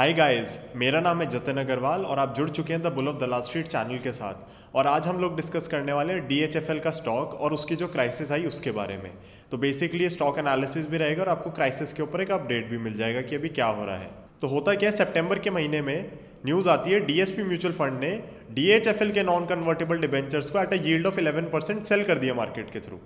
Hi guys मेरा नाम है जतिन अग्रवाल और आप जुड़ चुके हैं the bull of Dalal street channel के साथ। और आज हम लोग डिस्कस करने वाले हैं डी का स्टॉक और उसकी जो क्राइसिस आई उसके बारे में। तो बेसिकली स्टॉक एनालिसिस भी रहेगा और आपको क्राइसिस के ऊपर एक अपडेट भी मिल जाएगा कि अभी क्या हो रहा है। तो होता क्या है सेप्टेम्बर के महीने में न्यूज़ आती है डीएसपी म्यूचुअल फंड ने डीएचएफएल के नॉन कन्वर्टेबल डिबेंचर्स को at a yield of 11 percent sell कर दिया मार्केट के थ्रू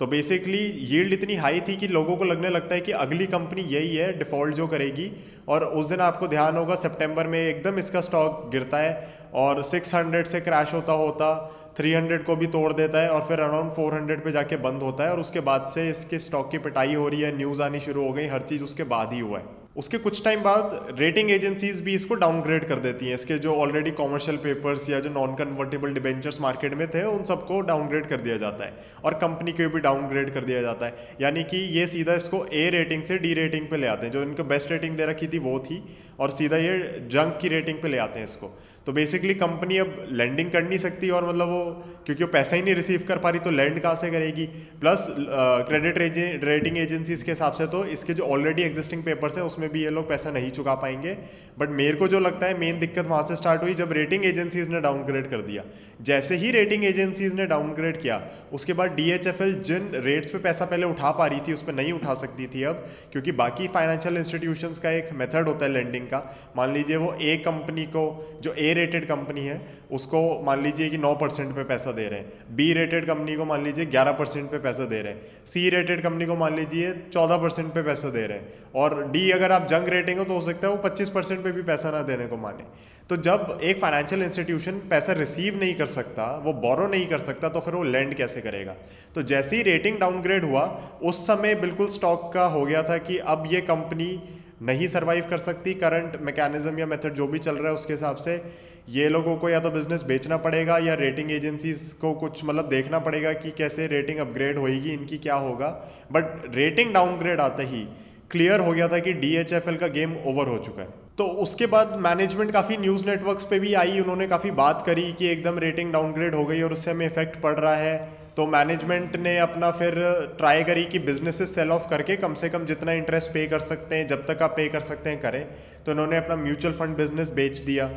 तो बेसिकली यील्ड इतनी हाई थी कि लोगों को लगने लगता है कि अगली कंपनी यही है डिफ़ॉल्ट जो करेगी। और उस दिन आपको ध्यान होगा सितंबर में एकदम इसका स्टॉक गिरता है और 600 से क्रैश होता होता 300 को भी तोड़ देता है और फिर अराउंड 400 पे जाके बंद होता है और उसके बाद से इसके स्टॉक की पिटाई हो रही है न्यूज़ आनी शुरू हो गई, हर चीज़ उसके बाद ही हुआ है। उसके कुछ टाइम बाद रेटिंग एजेंसीज भी इसको डाउनग्रेड कर देती हैं। इसके जो ऑलरेडी कॉमर्शियल पेपर्स या जो नॉन कन्वर्टेबल डिबेंचर्स मार्केट में थे, उन सबको डाउनग्रेड कर दिया जाता है। और कंपनी को भी डाउनग्रेड कर दिया जाता है। यानी कि ये सीधा इसको ए रेटिंग से डी रेटिंग पे ले आते हैं। जो इनको बेस्ट रेटिंग दे रखी थी, वो थी। और सीधा ये जंक की रेटिंग पे ले आते हैं इसको। तो बेसिकली कंपनी अब लैंडिंग कर नहीं सकती और मतलब वो, क्योंकि वो पैसा ही नहीं रिसीव कर पा रही तो लैंड कहाँ से करेगी? प्लस क्रेडिट रेटिंग एजेंसीज के हिसाब से तो इसके जो ऑलरेडी एग्जिस्टिंग पेपर्स हैं, उसमें भी ये लोग पैसा नहीं चुका पाएँगे। बट मेरे को जो लगता है मेन दिक्कत वहाँ से स्टार्ट हुई, जब रेटिंग एजेंसीज ने डाउनग्रेड कर दिया। जैसे ही रेटिंग एजेंसीज ने डाउनग्रेड किया, उसके बाद डीएचएफएल जिन रेट्स पे पैसा पहले उठा पा रही थी उस पर नहीं उठा सकती थी अब, क्योंकि बाकी फाइनेंशियल इंस्टीट्यूशंस का एक मेथड होता है लैंडिंग का। मान लीजिए वो ए कंपनी को, जो ए रेटेड कंपनी है, उसको मान लीजिए कि 9 परसेंट पे पैसा दे रहे हैं। बी रेटेड कंपनी को मान लीजिए 11 परसेंट पे पैसा दे रहे हैं। सी रेटेड कंपनी को मान लीजिए 14 परसेंट पे पैसा दे रहे हैं। और डी अगर आप जंग रेटिंग हो तो हो सकता है वो 25 परसेंट पे भी पैसा ना देने को माने। तो जब एक फाइनेंशियल इंस्टीट्यूशन पैसा रिसीव नहीं कर सकता, वो बोरो नहीं कर सकता तो फिर वो लैंड कैसे करेगा? तो जैसे ही रेटिंग डाउनग्रेड हुआ, उस समय बिल्कुल स्टॉक का हो गया था कि अब ये कंपनी नहीं सर्वाइव कर सकती करंट मैकेनिज्म या मेथड जो भी चल रहा है उसके हिसाब से, ये लोगों को या तो बिज़नेस बेचना पड़ेगा या रेटिंग एजेंसीज को कुछ मतलब देखना पड़ेगा कि कैसे रेटिंग अपग्रेड होएगी, इनकी क्या होगा। बट रेटिंग डाउनग्रेड आते ही क्लियर हो गया था कि डीएचएफएल का गेम ओवर हो चुका है। तो उसके बाद मैनेजमेंट काफ़ी न्यूज़ नेटवर्क्स पे भी आई, उन्होंने काफ़ी बात करी कि एकदम रेटिंग डाउनग्रेड हो गई और उससे हमें इफ़ेक्ट पड़ रहा है। तो मैनेजमेंट ने अपना फिर ट्राई करी कि बिजनेसेस सेल ऑफ़ करके कम से कम जितना इंटरेस्ट पे कर सकते हैं, जब तक आप पे कर सकते हैं, करें। तो इन्होंने अपना म्यूचुअल फंड बिज़नेस बेच दिया।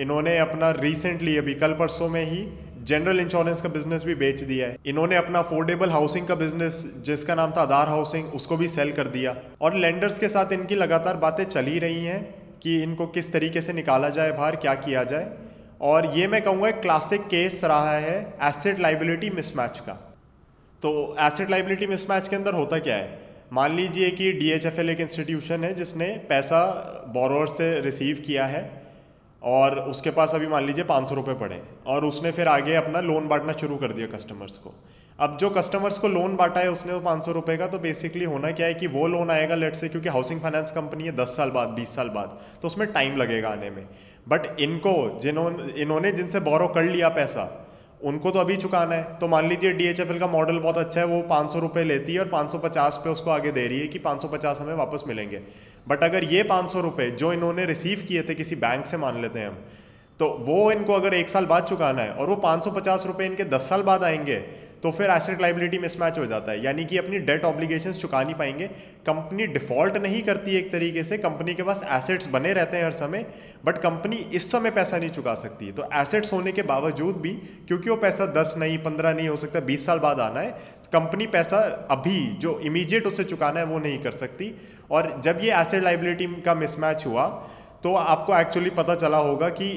इन्होंने अपना रिसेंटली अभी कल परसों में ही जनरल इंश्योरेंस का बिज़नेस भी बेच दिया है। इन्होंने अपना अफोर्डेबल हाउसिंग का बिज़नेस जिसका नाम था आधार हाउसिंग उसको भी सेल कर दिया। और लेंडर्स के साथ इनकी लगातार बातें चल रही हैं कि इनको किस तरीके से निकाला जाए, बाहर क्या किया जाए। और ये मैं कहूँगा एक क्लासिक केस रहा है एसेट लाइबिलिटी मिसमैच का। तो एसेट लाइबिलिटी मिसमैच के अंदर होता क्या है? मान लीजिए कि डी एच एफ़ एल एक इंस्टीट्यूशन है जिसने पैसा बोरोर से रिसीव किया है और उसके पास अभी मान लीजिए पाँच सौ रुपये पड़े और उसने फिर आगे अपना लोन बांटना शुरू कर दिया कस्टमर्स को। अब जो कस्टमर्स को लोन बांटा है उसने वो पाँच सौ रुपये का तो बेसिकली होना क्या है कि वो लोन आएगा लेट से क्योंकि हाउसिंग फाइनेंस कंपनी है दस साल बाद, बीस साल बाद तो उसमें टाइम लगेगा आने में। बट इनको जिन्होंने इन्होंने जिनसे बोरो कर लिया पैसा, उनको तो अभी चुकाना है। तो मान लीजिए डीएचएफएल का मॉडल बहुत अच्छा है, वो पाँच सौ रुपये लेती है और पाँच सौ पचास पे उसको आगे दे रही है कि पाँच सौ पचास हमें वापस मिलेंगे। बट अगर ये पाँच सौ रुपये जो इन्होंने रिसीव किए थे किसी बैंक से, मान लेते हैं हम तो वो इनको अगर एक साल बाद चुकाना है और वो पाँच सौ पचास रुपये इनके दस साल बाद आएँगे तो फिर एसेट लाइबिलिटी मिसमैच हो जाता है। यानी कि अपनी डेट ऑब्लिगेशन चुका नहीं पाएँगे। कंपनी डिफ़ॉल्ट नहीं करती एक तरीके से। कंपनी के पास एसेट्स बने रहते हैं हर समय बट कंपनी इस समय पैसा नहीं चुका सकती। तो एसेट्स होने के बावजूद भी, क्योंकि वो पैसा दस नहीं, पंद्रह नहीं, हो सकता, बीस साल बाद आना है कंपनी पैसा अभी जो इमीजिएट उसे चुकाना है, वो नहीं कर सकती। और जब ये एसेट लाइबिलिटी का मिसमैच हुआ तो आपको एक्चुअली पता चला होगा कि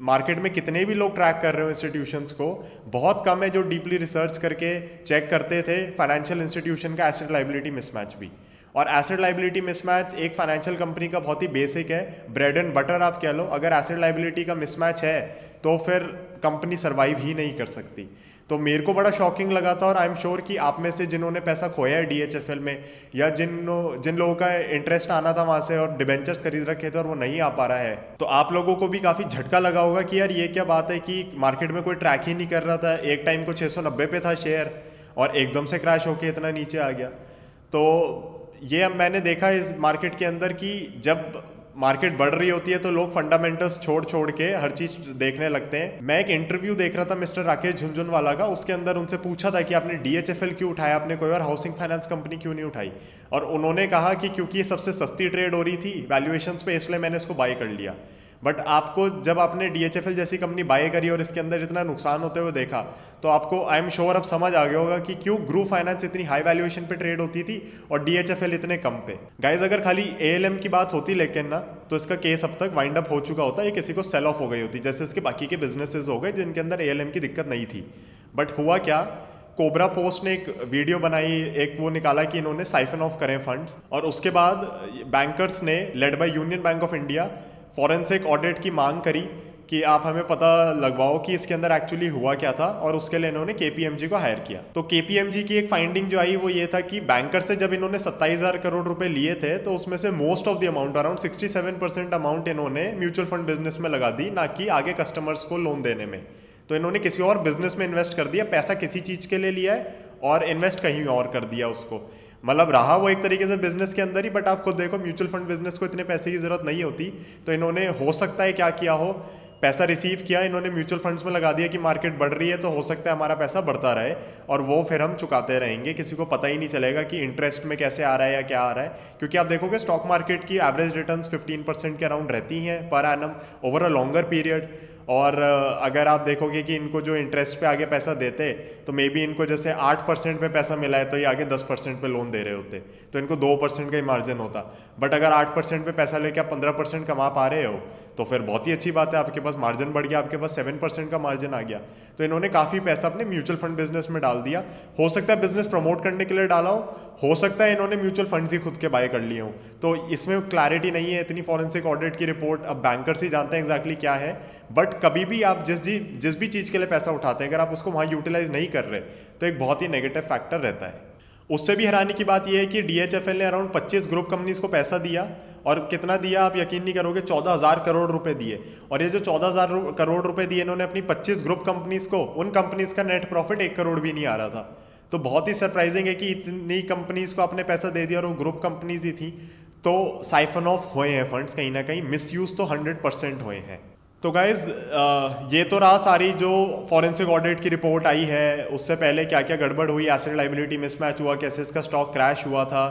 मार्केट में कितने भी लोग ट्रैक कर रहे हो इंस्टीट्यूशंस को, बहुत कम है जो डीपली रिसर्च करके चेक करते थे फाइनेंशियल इंस्टीट्यूशन का एसेट लाइबिलिटी मिसमैच भी। और एसेट लाइबिलिटी मिसमैच एक फाइनेंशियल कंपनी का बहुत ही बेसिक है ब्रेड एंड बटर आप कह लो। अगर एसेट लाइबिलिटी का मिसमैच है तो फिर कंपनी सर्वाइव ही नहीं कर सकती। तो मेरे को बड़ा शॉकिंग लगा था और आई एम श्योर कि आप में से जिन्होंने पैसा खोया है डीएचएफएल में, या जिन जिन लोगों का इंटरेस्ट आना था वहाँ से और डिबेंचर्स खरीद रखे थे और वो नहीं आ पा रहा है तो आप लोगों को भी काफ़ी झटका लगा होगा कि यार ये क्या बात है कि मार्केट में कोई ट्रैक ही नहीं कर रहा था। एक टाइम को छः सौ नब्बे पे था शेयर और एकदम से क्रैश होके इतना नीचे आ गया। तो ये अब मैंने देखा इस मार्केट के अंदर कि जब मार्केट बढ़ रही होती है तो लोग फंडामेंटल्स छोड़ छोड़ के हर चीज़ देखने लगते हैं। मैं एक इंटरव्यू देख रहा था मिस्टर राकेश झुंझुनवाला का, उसके अंदर उनसे पूछा था कि आपने डीएचएफएल क्यों उठाया, आपने कोई और हाउसिंग फाइनेंस कंपनी क्यों नहीं उठाई? और उन्होंने कहा कि क्योंकि ये सबसे सस्ती ट्रेड हो रही थी वैल्यूएशन पे, इसलिए मैंने इसको बाय कर लिया। बट आपको जब आपने डी जैसी कंपनी बाय करी और इसके अंदर इतना नुकसान होते हुए देखा तो आपको आई एम श्योर अब समझ आ गया होगा कि क्यों ग्रू फाइनेंस इतनी हाई वैल्यूएशन पे ट्रेड होती थी और डीएचएफएल इतने कम पे। गाइज़ अगर खाली ए की बात होती लेकिन ना तो इसका केस अब तक वाइंड अप हो चुका होता, ये किसी को सेल ऑफ़ हो गई होती, जैसे इसके बाकी के बिजनेसेस हो गए जिनके अंदर एएलएम की दिक्कत नहीं थी। बट हुआ क्या? कोबरा पोस्ट ने एक वीडियो बनाई, एक वो निकाला कि इन्होंने साइफन ऑफ़ करें फंड्स और उसके बाद बैंकर्स ने led by Union Bank of India forensic audit की मांग करी कि आप हमें पता लगवाओ कि इसके अंदर एक्चुअली हुआ क्या था और उसके लिए इन्होंने के को हायर किया। तो के की एक फाइंडिंग जो आई वो ये था कि बैंकर से जब इन्होंने सत्ताईस हज़ार करोड़ रुपए लिए थे तो उसमें से most of the amount around sixty seven percent amount इन्होंने म्यूचुअल फंड बिज़नेस में लगा दी, ना कि आगे कस्टमर्स को लोन देने में। तो इन्होंने किसी और बिज़नेस में इन्वेस्ट कर दिया, पैसा किसी चीज़ के लिए लिया है और इन्वेस्ट कहीं और कर दिया उसको। मतलब रहा वो एक तरीके से बिज़नेस के अंदर ही बट आप खुद देखो म्यूचुअल फंड बिज़नेस को इतने पैसे की ज़रूरत नहीं होती तो इन्होंने, हो सकता है क्या किया हो, पैसा रिसीव किया, इन्होंने म्यूचुअल फंड्स में लगा दिया कि मार्केट बढ़ रही है तो हो सकता है हमारा पैसा बढ़ता रहे, और वो फिर हम चुकाते रहेंगे। किसी को पता ही नहीं चलेगा कि इंटरेस्ट में कैसे आ रहा है या क्या आ रहा है, क्योंकि आप देखोगे स्टॉक मार्केट की एवरेज रिटर्न फिफ्टीन परसेंट के अराउंड रहती हैं per annum over a longer period और अगर आप देखोगे कि इनको जो इंटरेस्ट पे आगे पैसा देते तो मे बी इनको जैसे आठ परसेंट पर पैसा मिला है तो ये आगे दस परसेंट पर लोन दे रहे होते तो इनको दो परसेंट का ही मार्जिन होता। बट अगर आठ परसेंट पर पैसा लेके आप पंद्रह परसेंट कमा पा रहे हो तो फिर बहुत ही अच्छी बात है, आपके पास मार्जिन बढ़ गया, आपके पास सेवन परसेंट का मार्जिन आ गया। तो इन्होंने काफ़ी पैसा अपने म्यूचुअल फंड बिज़नेस में डाल दिया। हो सकता है बिज़नेस प्रमोट करने के लिए डाला हो हो सकता है इन्होंने म्यूचुअल फंड्स ही खुद के बाय कर लिए हो। तो इसमें क्लैरिटी नहीं है इतनी फॉरेंसिक ऑडिट की रिपोर्ट अब बैंकर्स ही जानते हैं एग्जैक्टली क्या है। बट कभी भी आप जिस जी, जिस भी चीज़ के लिए पैसा उठाते हैं, अगर आप उसको वहाँ यूटिलाइज नहीं कर रहे तो एक बहुत ही नेगेटिव फैक्टर रहता है। उससे भी हैरानी की बात यह है कि डीएचएफएल ने अराउंड 25 ग्रुप कंपनीज़ को पैसा दिया। और कितना दिया आप यकीन नहीं करोगे? चौदह हज़ार करोड़ रुपए दिए। और ये जो चौदह हज़ार करोड़ रुपए दिए इन्होंने अपनी 25 ग्रुप कंपनीज़ को, उन कंपनीज़ का नेट प्रॉफिट एक करोड़ भी नहीं आ रहा था। तो बहुत ही सरप्राइजिंग है कि इतनी कंपनीज़ को आपने पैसा दे दिया और वो ग्रुप कंपनीज़ ही थी। तो साइफन ऑफ़ हुए हैं फंड्स कहीं ना कहीं मिस तो हंड्रेड परसेंट हुए हैं। तो गाइज़ ये तो रहा सारी जो फॉरेंसिक ऑडिट की रिपोर्ट आई है। उससे पहले क्या क्या गड़बड़ हुई? एसेट लाइबिलिटी मिसमैच हुआ कैसे इसका स्टॉक क्रैश हुआ था।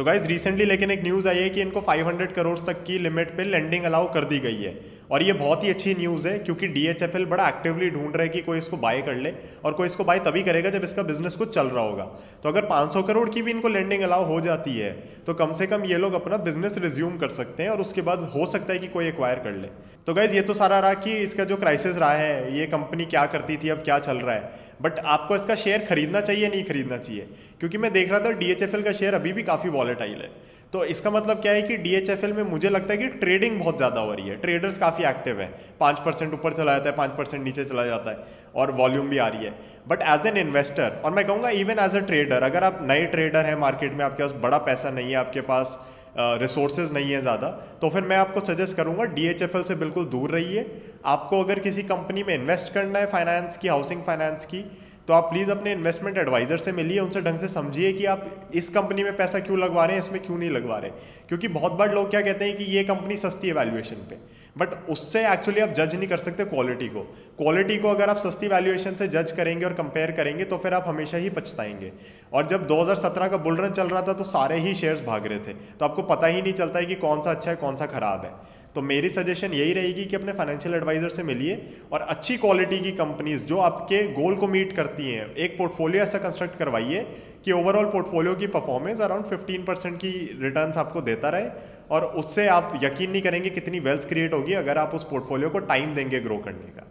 तो गाइज़ रिसेंटली लेकिन एक न्यूज़ आई है कि इनको 500 करोड़ तक की लिमिट पे लेंडिंग अलाउ कर दी गई है। और ये बहुत ही अच्छी न्यूज़ है, क्योंकि डीएचएफएल बड़ा एक्टिवली ढूंढ रहा है कि कोई इसको बाय कर ले, और कोई इसको बाय तभी करेगा जब इसका बिज़नेस कुछ चल रहा होगा। तो अगर 500 करोड़ की भी इनको लेंडिंग अलाउ हो जाती है तो कम से कम ये लोग अपना बिज़नेस रिज्यूम कर सकते हैं, और उसके बाद हो सकता है कि कोई एक्वायर कर ले। तो गाइज़ ये तो सारा रहा कि इसका जो क्राइसिस रहा है, ये कंपनी क्या करती थी, अब क्या चल रहा है? बट आपको इसका शेयर खरीदना चाहिए, नहीं खरीदना चाहिए। क्योंकि मैं देख रहा था डीएचएफएल का शेयर अभी भी काफ़ी वॉलेटाइल है। तो इसका मतलब क्या है कि डीएचएफएल में मुझे लगता है कि ट्रेडिंग बहुत ज़्यादा हो रही है। ट्रेडर्स काफ़ी एक्टिव हैं। पाँच परसेंट ऊपर चला जाता है, पाँच परसेंट नीचे चला जाता है और वॉल्यूम भी आ रही है। बट एज एन इन्वेस्टर और मैं कहूँगा इवन एज अ ट्रेडर अगर आप नए ट्रेडर हैं मार्केट में, आपके पास बड़ा पैसा नहीं है, आपके पास रिसोर्सेज नहीं है ज़्यादा। तो फिर मैं आपको सजेस्ट करूँगा डी से बिल्कुल दूर रहिए। आपको अगर किसी कंपनी में इन्वेस्ट करना है फाइनेंस की हाउसिंग फाइनेंस की तो आप प्लीज़ अपने इन्वेस्टमेंट एडवाइज़र से मिलिए, उनसे ढंग से समझिए कि आप इस कंपनी में पैसा क्यों लगवा रहे हैं, इसमें क्यों नहीं लगवा रहे। क्योंकि बहुत बार लोग क्या कहते हैं कि ये कंपनी सस्ती है वैल्यूएशन पे। बट उससे एक्चुअली आप जज नहीं कर सकते क्वालिटी को। क्वालिटी को अगर आप सस्ती वैल्यूएशन से जज करेंगे और कंपेयर करेंगे तो फिर आप हमेशा ही पछताएँगे। और जब 2017 का बुलरन चल रहा था तो सारे ही शेयर्स भाग रहे थे। तो आपको पता ही नहीं चलता है कि कौन सा अच्छा है, कौन सा खराब है। तो मेरी सजेशन यही रहेगी कि अपने फाइनेंशियल एडवाइजर से मिलिए और अच्छी क्वालिटी की कंपनीज़ जो आपके गोल को मीट करती हैं, एक पोर्टफोलियो ऐसा कंस्ट्रक्ट करवाइए कि ओवरऑल पोर्टफोलियो की परफॉर्मेंस अराउंड 15 परसेंट की रिटर्न्स आपको देता रहे और उससे आप यकीन नहीं करेंगे कितनी वेल्थ क्रिएट होगी अगर आप उस पोर्टफोलियो को टाइम देंगे ग्रो करने का।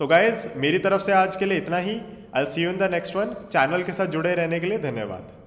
तो गाइज़ मेरी तरफ़ से आज के लिए इतना ही। I see you in the next one channel के साथ जुड़े रहने के लिए धन्यवाद।